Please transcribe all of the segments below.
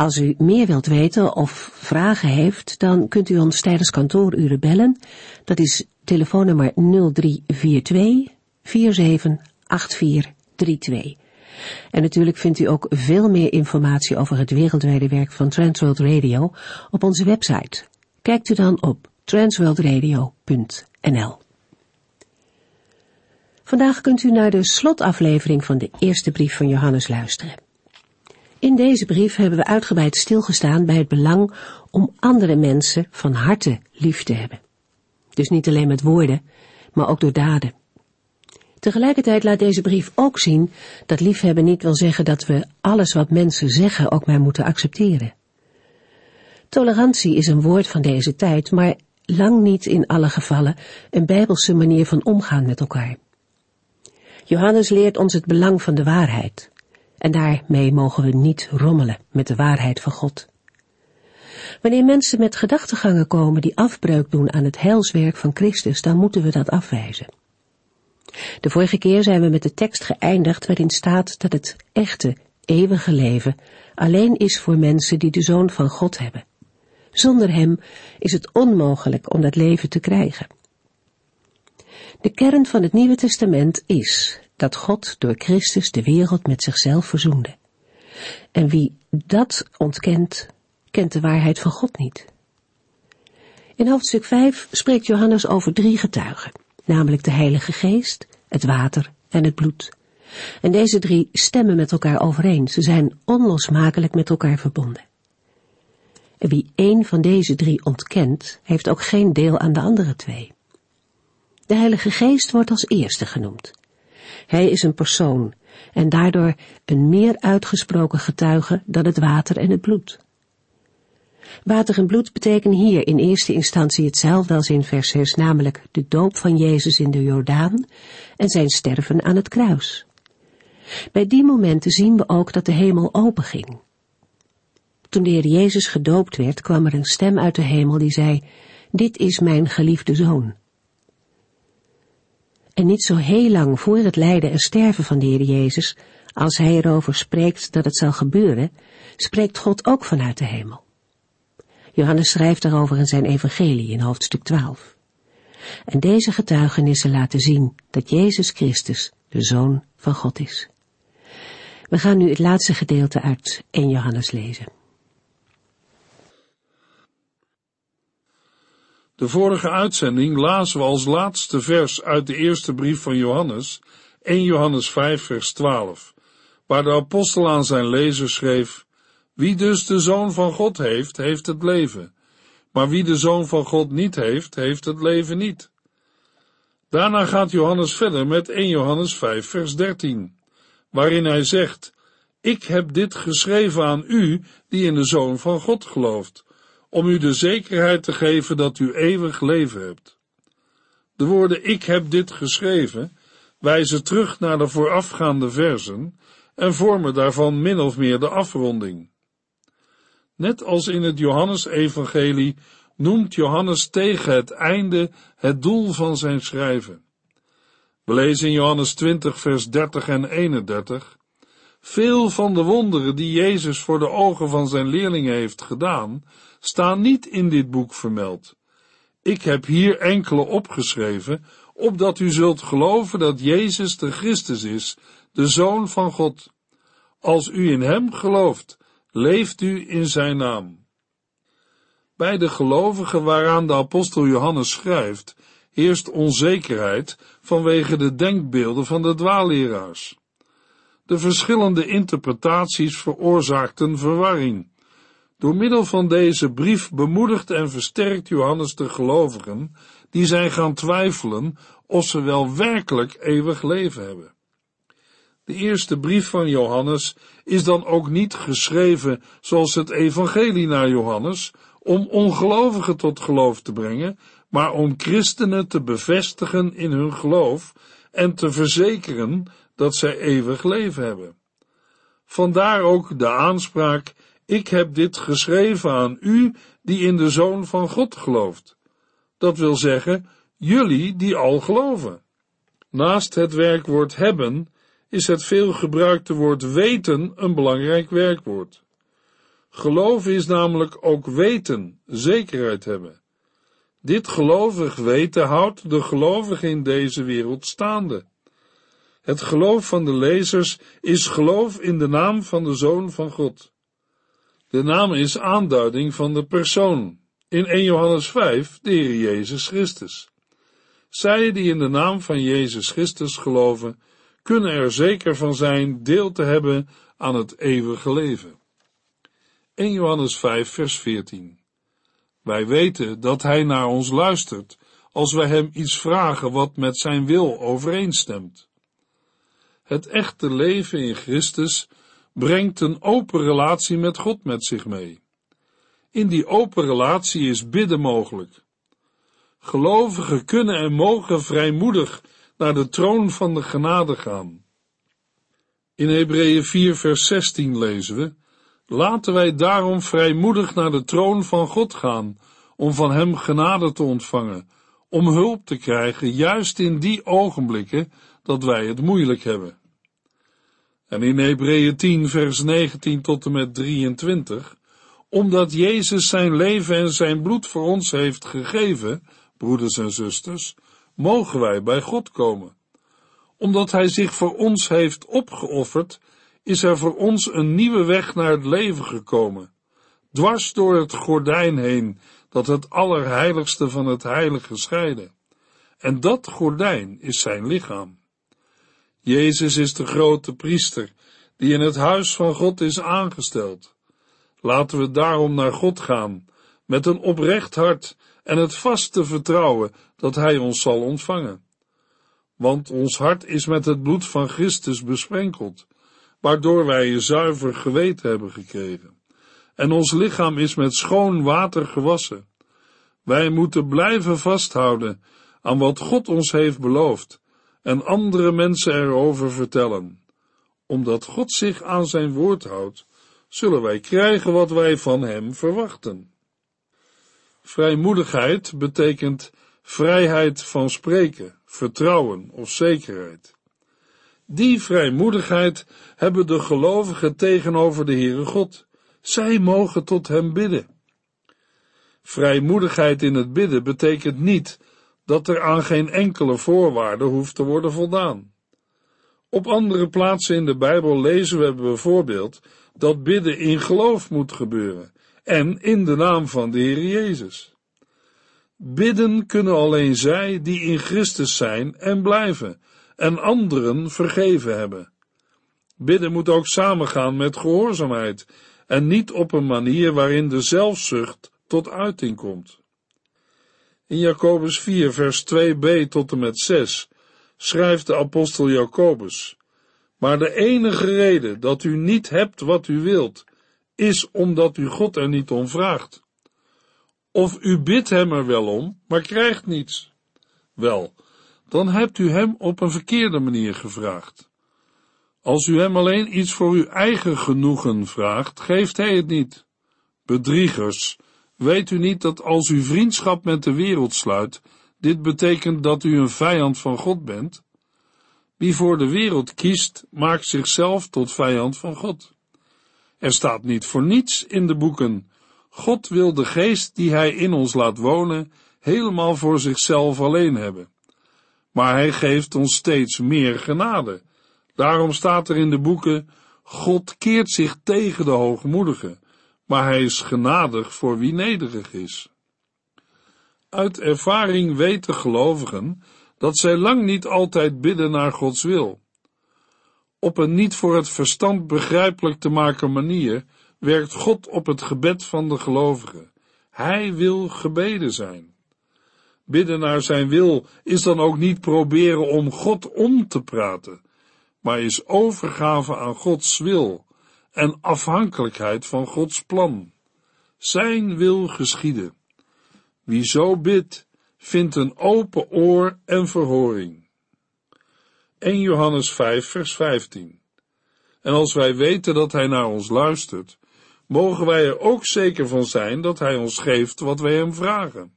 Als u meer wilt weten of vragen heeft, dan kunt u ons tijdens kantooruren bellen. Dat is telefoonnummer 0342 478432. En natuurlijk vindt u ook veel meer informatie over het wereldwijde werk van Transworld Radio op onze website. Kijkt u dan op transworldradio.nl. Vandaag kunt u naar de slotaflevering van de eerste brief van Johannes luisteren. In deze brief hebben we uitgebreid stilgestaan bij het belang om andere mensen van harte lief te hebben. Dus niet alleen met woorden, maar ook door daden. Tegelijkertijd laat deze brief ook zien dat liefhebben niet wil zeggen dat we alles wat mensen zeggen ook maar moeten accepteren. Tolerantie is een woord van deze tijd, maar lang niet in alle gevallen een bijbelse manier van omgaan met elkaar. Johannes leert ons het belang van de waarheid. En daarmee mogen we niet rommelen met de waarheid van God. Wanneer mensen met gedachtegangen komen die afbreuk doen aan het heilswerk van Christus, dan moeten we dat afwijzen. De vorige keer zijn we met de tekst geëindigd waarin staat dat het echte, eeuwige leven alleen is voor mensen die de Zoon van God hebben. Zonder Hem is het onmogelijk om dat leven te krijgen. De kern van het Nieuwe Testament is dat God door Christus de wereld met zichzelf verzoende. En wie dat ontkent, kent de waarheid van God niet. In hoofdstuk 5 spreekt Johannes over drie getuigen, namelijk de Heilige Geest, het water en het bloed. En deze drie stemmen met elkaar overeen, ze zijn onlosmakelijk met elkaar verbonden. En wie één van deze drie ontkent, heeft ook geen deel aan de andere twee. De Heilige Geest wordt als eerste genoemd. Hij is een persoon en daardoor een meer uitgesproken getuige dan het water en het bloed. Water en bloed betekenen hier in eerste instantie hetzelfde als in vers 6, namelijk de doop van Jezus in de Jordaan en zijn sterven aan het kruis. Bij die momenten zien we ook dat de hemel openging. Toen de Heer Jezus gedoopt werd, kwam er een stem uit de hemel die zei, dit is mijn geliefde zoon, en niet zo heel lang voor het lijden en sterven van de Heer Jezus, als hij erover spreekt dat het zal gebeuren, spreekt God ook vanuit de hemel. Johannes schrijft daarover in zijn evangelie in hoofdstuk 12. En deze getuigenissen laten zien dat Jezus Christus de Zoon van God is. We gaan nu het laatste gedeelte uit 1 Johannes lezen. De vorige uitzending lazen we als laatste vers uit de eerste brief van Johannes, 1 Johannes 5 vers 12, waar de apostel aan zijn lezer schreef, Wie dus de Zoon van God heeft, heeft het leven, maar wie de Zoon van God niet heeft, heeft het leven niet. Daarna gaat Johannes verder met 1 Johannes 5 vers 13, waarin hij zegt, Ik heb dit geschreven aan u die in de Zoon van God gelooft, om u de zekerheid te geven dat u eeuwig leven hebt. De woorden ik heb dit geschreven wijzen terug naar de voorafgaande versen en vormen daarvan min of meer de afronding. Net als in het Johannesevangelie noemt Johannes tegen het einde het doel van zijn schrijven. We lezen in Johannes 20 vers 30 en 31 veel van de wonderen die Jezus voor de ogen van zijn leerlingen heeft gedaan, staan niet in dit boek vermeld. Ik heb hier enkele opgeschreven, opdat u zult geloven dat Jezus de Christus is, de Zoon van God. Als u in Hem gelooft, leeft u in Zijn naam. Bij de gelovigen waaraan de apostel Johannes schrijft, heerst onzekerheid vanwege de denkbeelden van de dwaalleraars. De verschillende interpretaties veroorzaakten verwarring. Door middel van deze brief bemoedigt en versterkt Johannes de gelovigen, die zijn gaan twijfelen of ze wel werkelijk eeuwig leven hebben. De eerste brief van Johannes is dan ook niet geschreven zoals het evangelie naar Johannes, om ongelovigen tot geloof te brengen, maar om christenen te bevestigen in hun geloof en te verzekeren dat zij eeuwig leven hebben. Vandaar ook de aanspraak, ik heb dit geschreven aan u die in de Zoon van God gelooft. Dat wil zeggen, jullie die al geloven. Naast het werkwoord hebben is het veel gebruikte woord weten een belangrijk werkwoord. Geloven is namelijk ook weten, zekerheid hebben. Dit gelovig weten houdt de gelovigen in deze wereld staande. Het geloof van de lezers is geloof in de naam van de Zoon van God. De naam is aanduiding van de persoon. In 1 Johannes 5 de Heer Jezus Christus. Zij die in de naam van Jezus Christus geloven, kunnen er zeker van zijn deel te hebben aan het eeuwige leven. 1 Johannes 5 vers 14 Wij weten dat Hij naar ons luistert als wij Hem iets vragen wat met Zijn wil overeenstemt. Het echte leven in Christus brengt een open relatie met God met zich mee. In die open relatie is bidden mogelijk. Gelovigen kunnen en mogen vrijmoedig naar de troon van de genade gaan. In Hebreeën 4 vers 16 lezen we, Laten wij daarom vrijmoedig naar de troon van God gaan, om van Hem genade te ontvangen, om hulp te krijgen, juist in die ogenblikken dat wij het moeilijk hebben. En in Hebreeën 10 vers 19 tot en met 23, omdat Jezus zijn leven en zijn bloed voor ons heeft gegeven, broeders en zusters, mogen wij bij God komen. Omdat Hij zich voor ons heeft opgeofferd, is er voor ons een nieuwe weg naar het leven gekomen, dwars door het gordijn heen, dat het allerheiligste van het heilige scheidde. En dat gordijn is zijn lichaam. Jezus is de grote priester, die in het huis van God is aangesteld. Laten we daarom naar God gaan, met een oprecht hart en het vaste vertrouwen dat Hij ons zal ontvangen. Want ons hart is met het bloed van Christus besprenkeld, waardoor wij een zuiver geweten hebben gekregen. En ons lichaam is met schoon water gewassen. Wij moeten blijven vasthouden aan wat God ons heeft beloofd en andere mensen erover vertellen. Omdat God zich aan zijn woord houdt, zullen wij krijgen wat wij van hem verwachten. Vrijmoedigheid betekent vrijheid van spreken, vertrouwen of zekerheid. Die vrijmoedigheid hebben de gelovigen tegenover de Heere God. Zij mogen tot hem bidden. Vrijmoedigheid in het bidden betekent niet dat er aan geen enkele voorwaarde hoeft te worden voldaan. Op andere plaatsen in de Bijbel lezen we bijvoorbeeld dat bidden in geloof moet gebeuren en in de naam van de Heer Jezus. Bidden kunnen alleen zij die in Christus zijn en blijven en anderen vergeven hebben. Bidden moet ook samengaan met gehoorzaamheid en niet op een manier waarin de zelfzucht tot uiting komt. In Jacobus 4 vers 2b tot en met 6 schrijft de apostel Jacobus, maar de enige reden dat u niet hebt wat u wilt, is omdat u God er niet om vraagt. Of u bidt hem er wel om, maar krijgt niets. Wel, dan hebt u hem op een verkeerde manier gevraagd. Als u hem alleen iets voor uw eigen genoegen vraagt, geeft hij het niet. Bedriegers, weet u niet dat als u vriendschap met de wereld sluit, dit betekent dat u een vijand van God bent? Wie voor de wereld kiest, maakt zichzelf tot vijand van God. Er staat niet voor niets in de boeken. God wil de geest die hij in ons laat wonen, helemaal voor zichzelf alleen hebben. Maar hij geeft ons steeds meer genade. Daarom staat er in de boeken, God keert zich tegen de hoogmoedigen, maar hij is genadig voor wie nederig is. Uit ervaring weten gelovigen dat zij lang niet altijd bidden naar Gods wil. Op een niet voor het verstand begrijpelijk te maken manier werkt God op het gebed van de gelovigen. Hij wil gebeden zijn. Bidden naar zijn wil is dan ook niet proberen om God om te praten, maar is overgave aan Gods wil en afhankelijkheid van Gods plan. Zijn wil geschieden. Wie zo bidt, vindt een open oor en verhoring. 1 Johannes 5 vers 15 En als wij weten dat hij naar ons luistert, mogen wij er ook zeker van zijn dat hij ons geeft wat wij hem vragen.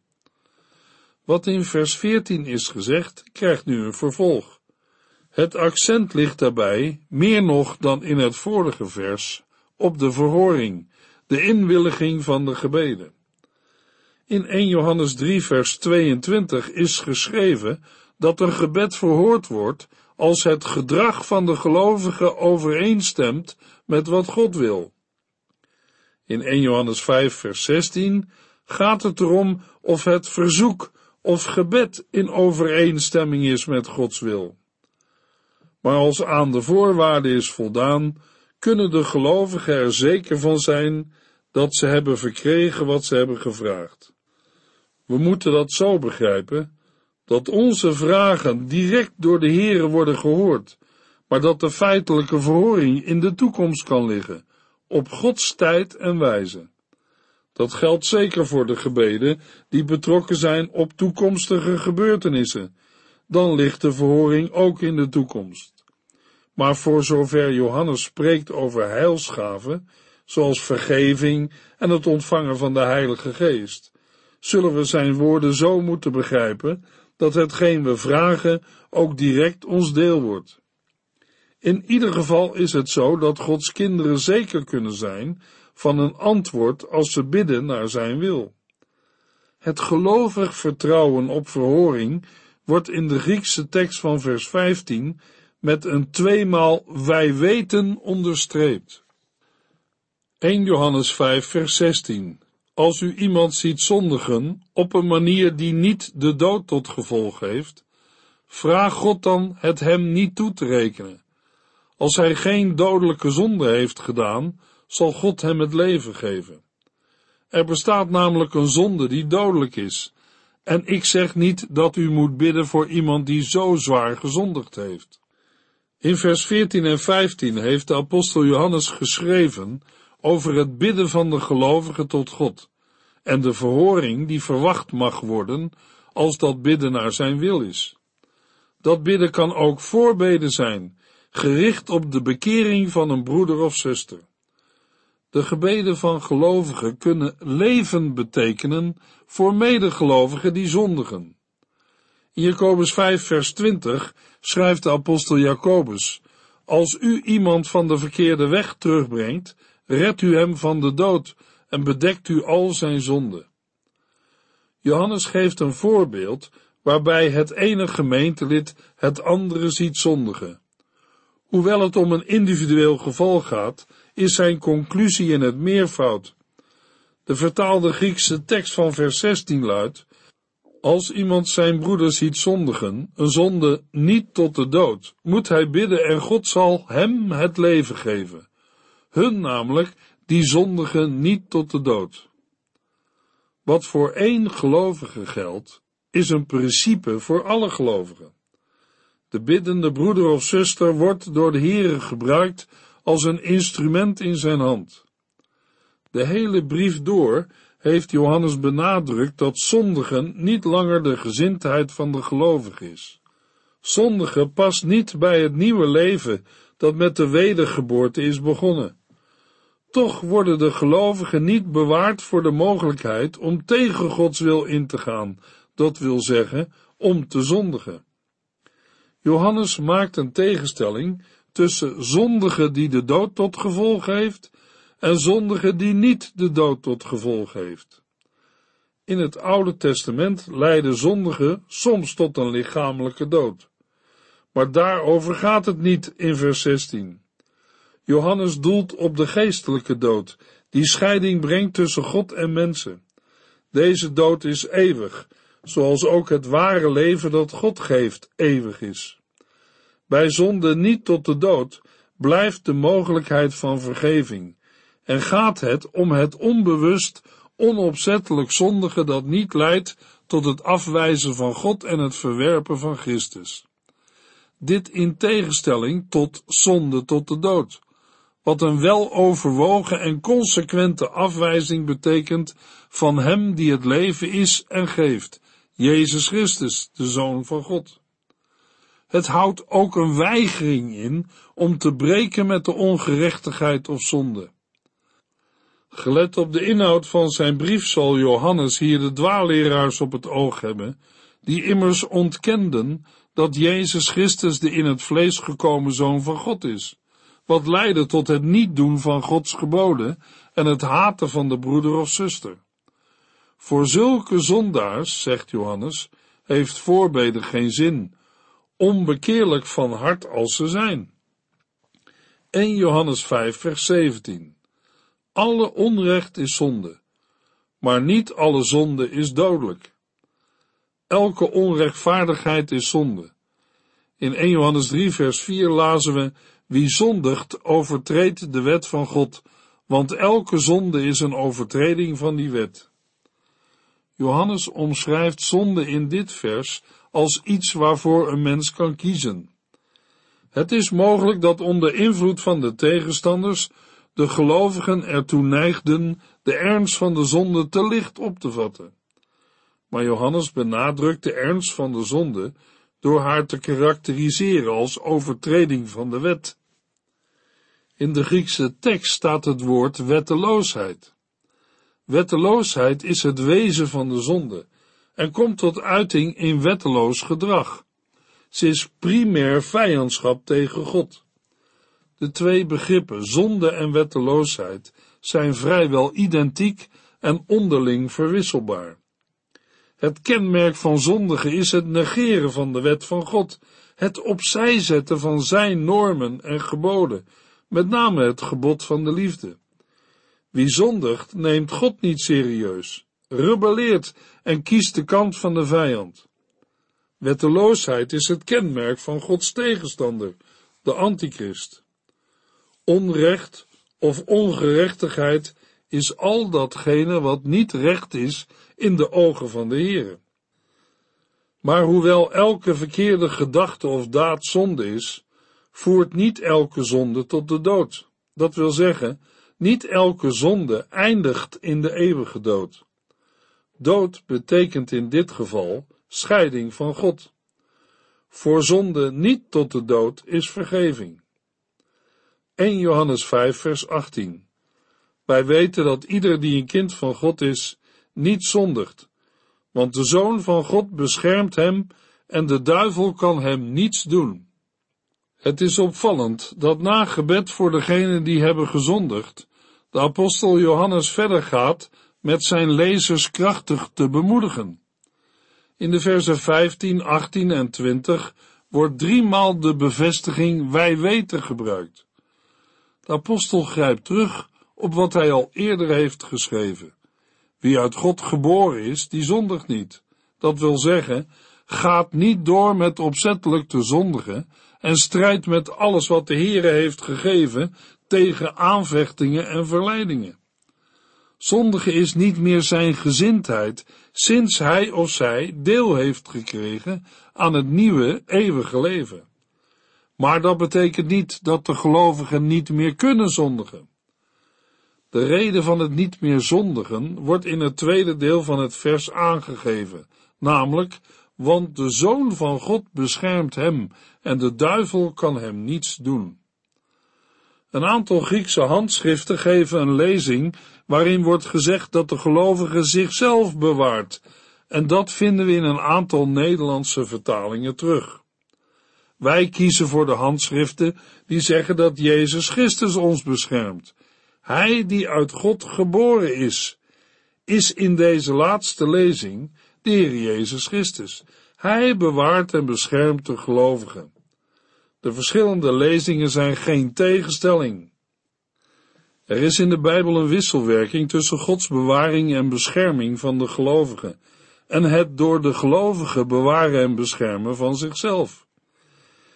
Wat in vers 14 is gezegd, krijgt nu een vervolg. Het accent ligt daarbij, meer nog dan in het vorige vers, op de verhoring, de inwilliging van de gebeden. In 1 Johannes 3 vers 22 is geschreven dat een gebed verhoord wordt als het gedrag van de gelovige overeenstemt met wat God wil. In 1 Johannes 5 vers 16 gaat het erom of het verzoek of gebed in overeenstemming is met Gods wil. Maar als aan de voorwaarden is voldaan, kunnen de gelovigen er zeker van zijn dat ze hebben verkregen wat ze hebben gevraagd. We moeten dat zo begrijpen, dat onze vragen direct door de Heere worden gehoord, maar dat de feitelijke verhoring in de toekomst kan liggen, op Gods tijd en wijze. Dat geldt zeker voor de gebeden die betrokken zijn op toekomstige gebeurtenissen. Dan ligt de verhoring ook in de toekomst. Maar voor zover Johannes spreekt over heilsgaven, zoals vergeving en het ontvangen van de Heilige Geest, zullen we zijn woorden zo moeten begrijpen dat hetgeen we vragen ook direct ons deel wordt. In ieder geval is het zo dat Gods kinderen zeker kunnen zijn van een antwoord als ze bidden naar zijn wil. Het gelovig vertrouwen op verhoring wordt in de Griekse tekst van vers 15 met een tweemaal wij weten onderstreept. 1 Johannes 5 vers 16 Als u iemand ziet zondigen op een manier die niet de dood tot gevolg heeft, vraag God dan het hem niet toe te rekenen. Als hij geen dodelijke zonde heeft gedaan, zal God hem het leven geven. Er bestaat namelijk een zonde die dodelijk is, en ik zeg niet dat u moet bidden voor iemand die zo zwaar gezondigd heeft. In vers 14 en 15 heeft de apostel Johannes geschreven over het bidden van de gelovigen tot God en de verhoring die verwacht mag worden als dat bidden naar zijn wil is. Dat bidden kan ook voorbeden zijn, gericht op de bekering van een broeder of zuster. De gebeden van gelovigen kunnen leven betekenen voor medegelovigen die zondigen. In Jacobus 5 vers 20 schrijft de apostel Jacobus, als u iemand van de verkeerde weg terugbrengt, redt u hem van de dood en bedekt u al zijn zonden. Johannes geeft een voorbeeld waarbij het ene gemeentelid het andere ziet zondigen. Hoewel het om een individueel geval gaat, is zijn conclusie in het meervoud. De vertaalde Griekse tekst van vers 16 luidt, als iemand zijn broeder ziet zondigen, een zonde niet tot de dood, moet hij bidden en God zal hem het leven geven. Hun namelijk, die zondigen niet tot de dood. Wat voor één gelovige geldt, is een principe voor alle gelovigen. De biddende broeder of zuster wordt door de Heere gebruikt als een instrument in zijn hand. De hele brief door heeft Johannes benadrukt dat zondigen niet langer de gezindheid van de gelovige is. Zondigen past niet bij het nieuwe leven dat met de wedergeboorte is begonnen. Toch worden de gelovigen niet bewaard voor de mogelijkheid om tegen Gods wil in te gaan, dat wil zeggen, om te zondigen. Johannes maakt een tegenstelling tussen zondigen die de dood tot gevolg heeft en zondigen die niet de dood tot gevolg heeft. In het Oude Testament leiden zondigen soms tot een lichamelijke dood. Maar daarover gaat het niet in vers 16. Johannes doelt op de geestelijke dood, die scheiding brengt tussen God en mensen. Deze dood is eeuwig, zoals ook het ware leven dat God geeft eeuwig is. Bij zonde niet tot de dood blijft de mogelijkheid van vergeving en gaat het om het onbewust, onopzettelijk zondige dat niet leidt tot het afwijzen van God en het verwerpen van Christus. Dit in tegenstelling tot zonde tot de dood, wat een weloverwogen en consequente afwijzing betekent van Hem die het leven is en geeft, Jezus Christus, de Zoon van God. Het houdt ook een weigering in om te breken met de ongerechtigheid of zonde. Gelet op de inhoud van zijn brief zal Johannes hier de dwaalleraars op het oog hebben, die immers ontkenden dat Jezus Christus de in het vlees gekomen Zoon van God is, wat leidde tot het niet doen van Gods geboden en het haten van de broeder of zuster. Voor zulke zondaars, zegt Johannes, heeft voorbeden geen zin, onbekeerlijk van hart als ze zijn. 1 Johannes 5 vers 17 Alle onrecht is zonde, maar niet alle zonde is dodelijk. Elke onrechtvaardigheid is zonde. In 1 Johannes 3 vers 4 lazen we, wie zondigt overtreedt de wet van God, want elke zonde is een overtreding van die wet. Johannes omschrijft zonde in dit vers als iets waarvoor een mens kan kiezen. Het is mogelijk dat onder invloed van de tegenstanders de gelovigen ertoe neigden de ernst van de zonde te licht op te vatten. Maar Johannes benadrukt de ernst van de zonde door haar te karakteriseren als overtreding van de wet. In de Griekse tekst staat het woord wetteloosheid. Wetteloosheid is het wezen van de zonde en komt tot uiting in wetteloos gedrag. Ze is primair vijandschap tegen God. De twee begrippen, zonde en wetteloosheid, zijn vrijwel identiek en onderling verwisselbaar. Het kenmerk van zondigen is het negeren van de wet van God, het opzij zetten van zijn normen en geboden, met name het gebod van de liefde. Wie zondigt, neemt God niet serieus, rebelleert en kiest de kant van de vijand. Wetteloosheid is het kenmerk van Gods tegenstander, de antichrist. Onrecht of ongerechtigheid is al datgene wat niet recht is in de ogen van de Heere. Maar hoewel elke verkeerde gedachte of daad zonde is, voert niet elke zonde tot de dood. Dat wil zeggen, niet elke zonde eindigt in de eeuwige dood. Dood betekent in dit geval scheiding van God. Voor zonde niet tot de dood is vergeving. 1 Johannes 5 vers 18 Wij weten dat ieder die een kind van God is, niet zondigt, want de Zoon van God beschermt hem en de duivel kan hem niets doen. Het is opvallend dat na gebed voor degenen die hebben gezondigd, de apostel Johannes verder gaat met zijn lezers krachtig te bemoedigen. In de versen 15, 18 en 20 wordt driemaal de bevestiging wij weten gebruikt. De apostel grijpt terug op wat hij al eerder heeft geschreven. Wie uit God geboren is, die zondigt niet. Dat wil zeggen, gaat niet door met opzettelijk te zondigen en strijdt met alles wat de Heere heeft gegeven tegen aanvechtingen en verleidingen. Zondigen is niet meer zijn gezindheid, sinds hij of zij deel heeft gekregen aan het nieuwe, eeuwige leven. Maar dat betekent niet dat de gelovigen niet meer kunnen zondigen. De reden van het niet meer zondigen wordt in het tweede deel van het vers aangegeven, namelijk, want de Zoon van God beschermt hem en de duivel kan hem niets doen. Een aantal Griekse handschriften geven een lezing waarin wordt gezegd dat de gelovige zichzelf bewaart, en dat vinden we in een aantal Nederlandse vertalingen terug. Wij kiezen voor de handschriften die zeggen dat Jezus Christus ons beschermt. Hij die uit God geboren is, is in deze laatste lezing de Heer Jezus Christus. Hij bewaart en beschermt de gelovigen. De verschillende lezingen zijn geen tegenstelling. Er is in de Bijbel een wisselwerking tussen Gods bewaring en bescherming van de gelovigen en het door de gelovigen bewaren en beschermen van zichzelf.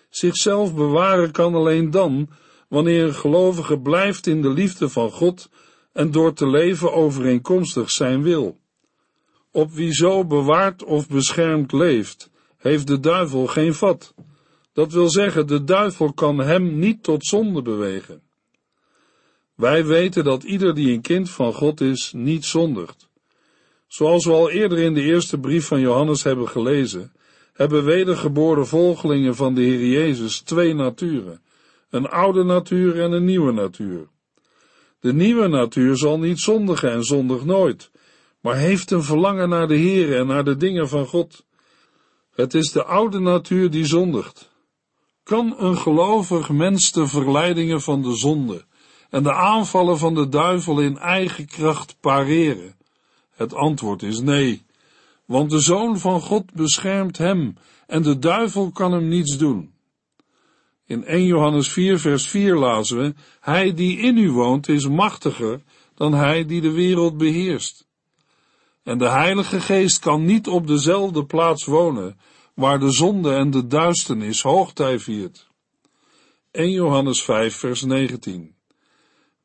Zichzelf bewaren kan alleen dan wanneer een gelovige blijft in de liefde van God en door te leven overeenkomstig zijn wil. Op wie zo bewaard of beschermd leeft, heeft de duivel geen vat. Dat wil zeggen, de duivel kan hem niet tot zonde bewegen. Wij weten dat ieder die een kind van God is, niet zondigt. Zoals we al eerder in de eerste brief van Johannes hebben gelezen, hebben wedergeboren volgelingen van de Heer Jezus twee naturen, een oude natuur en een nieuwe natuur. De nieuwe natuur zal niet zondigen en zondigt nooit, maar heeft een verlangen naar de Heer en naar de dingen van God. Het is de oude natuur die zondigt. Kan een gelovig mens de verleidingen van de zonde en de aanvallen van de duivel in eigen kracht pareren? Het antwoord is nee, want de Zoon van God beschermt hem en de duivel kan hem niets doen. In 1 Johannes 4 vers 4 lazen we, Hij die in u woont is machtiger dan hij die de wereld beheerst. En de Heilige Geest kan niet op dezelfde plaats wonen, waar de zonde en de duisternis hoogtij viert. 1 Johannes 5 vers 19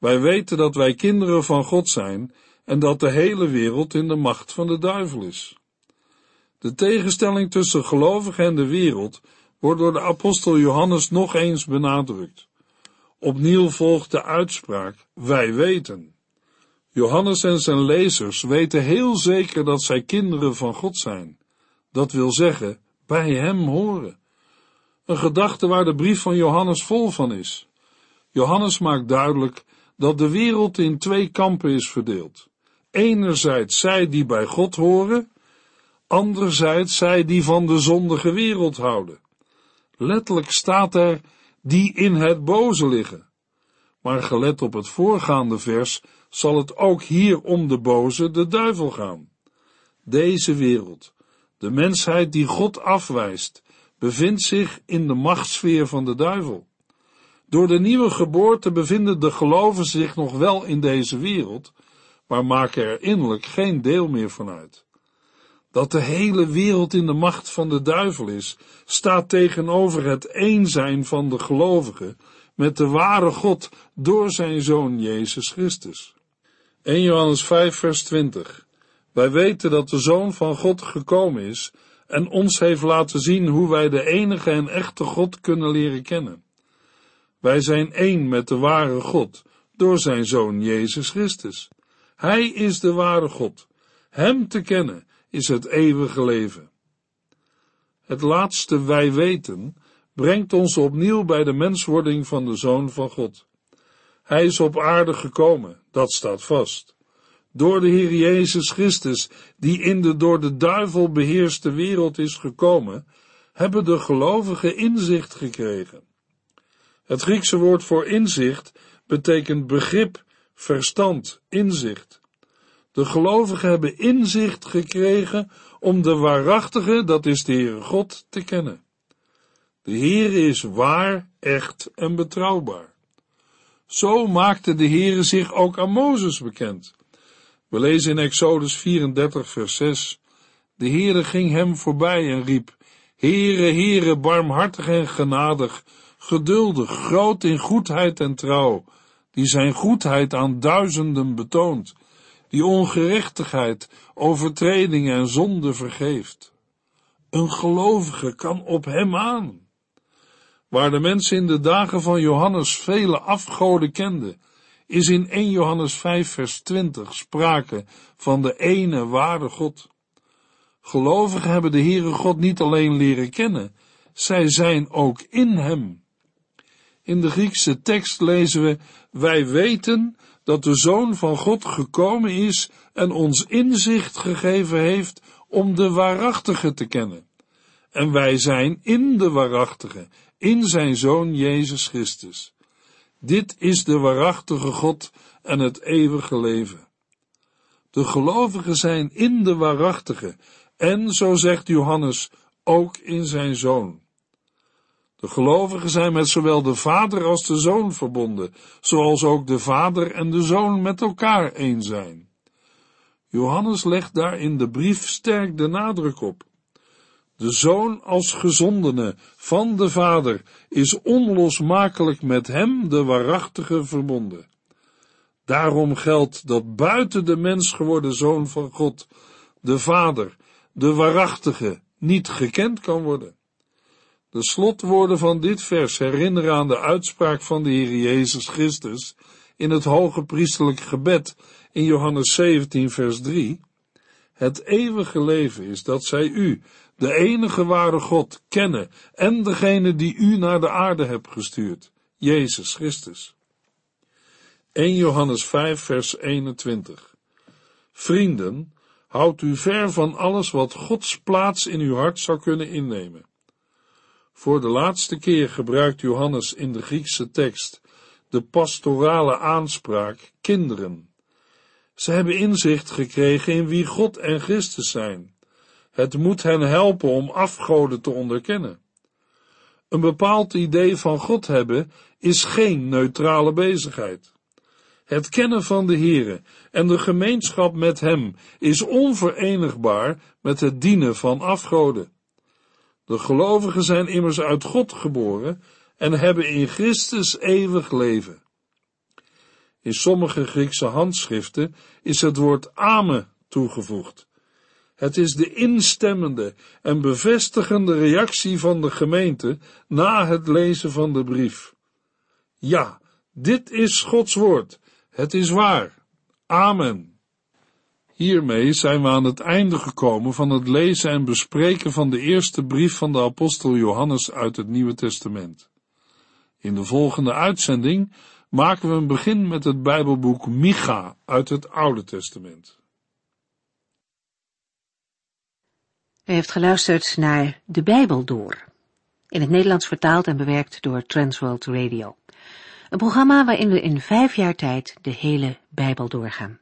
Wij weten dat wij kinderen van God zijn en dat de hele wereld in de macht van de duivel is. De tegenstelling tussen gelovigen en de wereld wordt door de apostel Johannes nog eens benadrukt. Opnieuw volgt de uitspraak, wij weten. Johannes en zijn lezers weten heel zeker dat zij kinderen van God zijn. Dat wil zeggen, bij hem horen. Een gedachte waar de brief van Johannes vol van is. Johannes maakt duidelijk dat de wereld in twee kampen is verdeeld. Enerzijds zij die bij God horen, anderzijds zij die van de zondige wereld houden. Letterlijk staat er die in het boze liggen. Maar gelet op het voorgaande vers zal het ook hier om de boze, de duivel gaan. Deze wereld, de mensheid die God afwijst, bevindt zich in de machtsfeer van de duivel. Door de nieuwe geboorte bevinden de geloven zich nog wel in deze wereld, maar maken er innerlijk geen deel meer van uit. Dat de hele wereld in de macht van de duivel is, staat tegenover het een zijn van de gelovigen met de ware God door zijn Zoon Jezus Christus. 1 Johannes 5 vers 20 Wij weten dat de Zoon van God gekomen is en ons heeft laten zien hoe wij de enige en echte God kunnen leren kennen. Wij zijn één met de ware God door zijn Zoon Jezus Christus. Hij is de ware God. Hem te kennen is het eeuwige leven. Het laatste wij weten brengt ons opnieuw bij de menswording van de Zoon van God. Hij is op aarde gekomen, dat staat vast. Door de Heer Jezus Christus, die in de door de duivel beheerste wereld is gekomen, hebben de gelovigen inzicht gekregen. Het Griekse woord voor inzicht betekent begrip, verstand, inzicht. De gelovigen hebben inzicht gekregen om de waarachtige, dat is de Heere God, te kennen. De Heer is waar, echt en betrouwbaar. Zo maakte de Heere zich ook aan Mozes bekend. We lezen in Exodus 34 vers 6. De Heere ging hem voorbij en riep, Heere, Heere, barmhartig en genadig, geduldig, groot in goedheid en trouw, die zijn goedheid aan duizenden betoont, die ongerechtigheid, overtredingen en zonde vergeeft. Een gelovige kan op hem aan. Waar de mensen in de dagen van Johannes vele afgoden kenden, is in 1 Johannes 5 vers 20 sprake van de ene ware God. Gelovigen hebben de Heere God niet alleen leren kennen, zij zijn ook in hem. In de Griekse tekst lezen we, wij weten dat de Zoon van God gekomen is en ons inzicht gegeven heeft om de waarachtige te kennen. En wij zijn in de waarachtige, in zijn Zoon Jezus Christus. Dit is de waarachtige God en het eeuwige leven. De gelovigen zijn in de waarachtige en, zo zegt Johannes, ook in zijn Zoon. De gelovigen zijn met zowel de Vader als de Zoon verbonden, zoals ook de Vader en de Zoon met elkaar één zijn. Johannes legt daar in de brief sterk de nadruk op. De Zoon als gezondene van de Vader is onlosmakelijk met hem, de waarachtige, verbonden. Daarom geldt dat buiten de mens geworden Zoon van God, de Vader, de waarachtige, niet gekend kan worden. De slotwoorden van dit vers herinneren aan de uitspraak van de Heer Jezus Christus in het hoge priesterlijk gebed in Johannes 17 vers 3. Het eeuwige leven is dat zij u, de enige ware God, kennen en degene die u naar de aarde hebt gestuurd, Jezus Christus. 1 Johannes 5 vers 21. Vrienden, houd u ver van alles wat Gods plaats in uw hart zou kunnen innemen. Voor de laatste keer gebruikt Johannes in de Griekse tekst de pastorale aanspraak kinderen. Ze hebben inzicht gekregen in wie God en Christus zijn. Het moet hen helpen om afgoden te onderkennen. Een bepaald idee van God hebben is geen neutrale bezigheid. Het kennen van de Heere en de gemeenschap met Hem is onverenigbaar met het dienen van afgoden. De gelovigen zijn immers uit God geboren en hebben in Christus eeuwig leven. In sommige Griekse handschriften is het woord amen toegevoegd. Het is de instemmende en bevestigende reactie van de gemeente na het lezen van de brief. Ja, dit is Gods woord. Het is waar. Amen. Hiermee zijn we aan het einde gekomen van het lezen en bespreken van de eerste brief van de apostel Johannes uit het Nieuwe Testament. In de volgende uitzending maken we een begin met het Bijbelboek Micha uit het Oude Testament. U heeft geluisterd naar De Bijbel Door, in het Nederlands vertaald en bewerkt door Transworld Radio. Een programma waarin we in vijf jaar tijd de hele Bijbel doorgaan.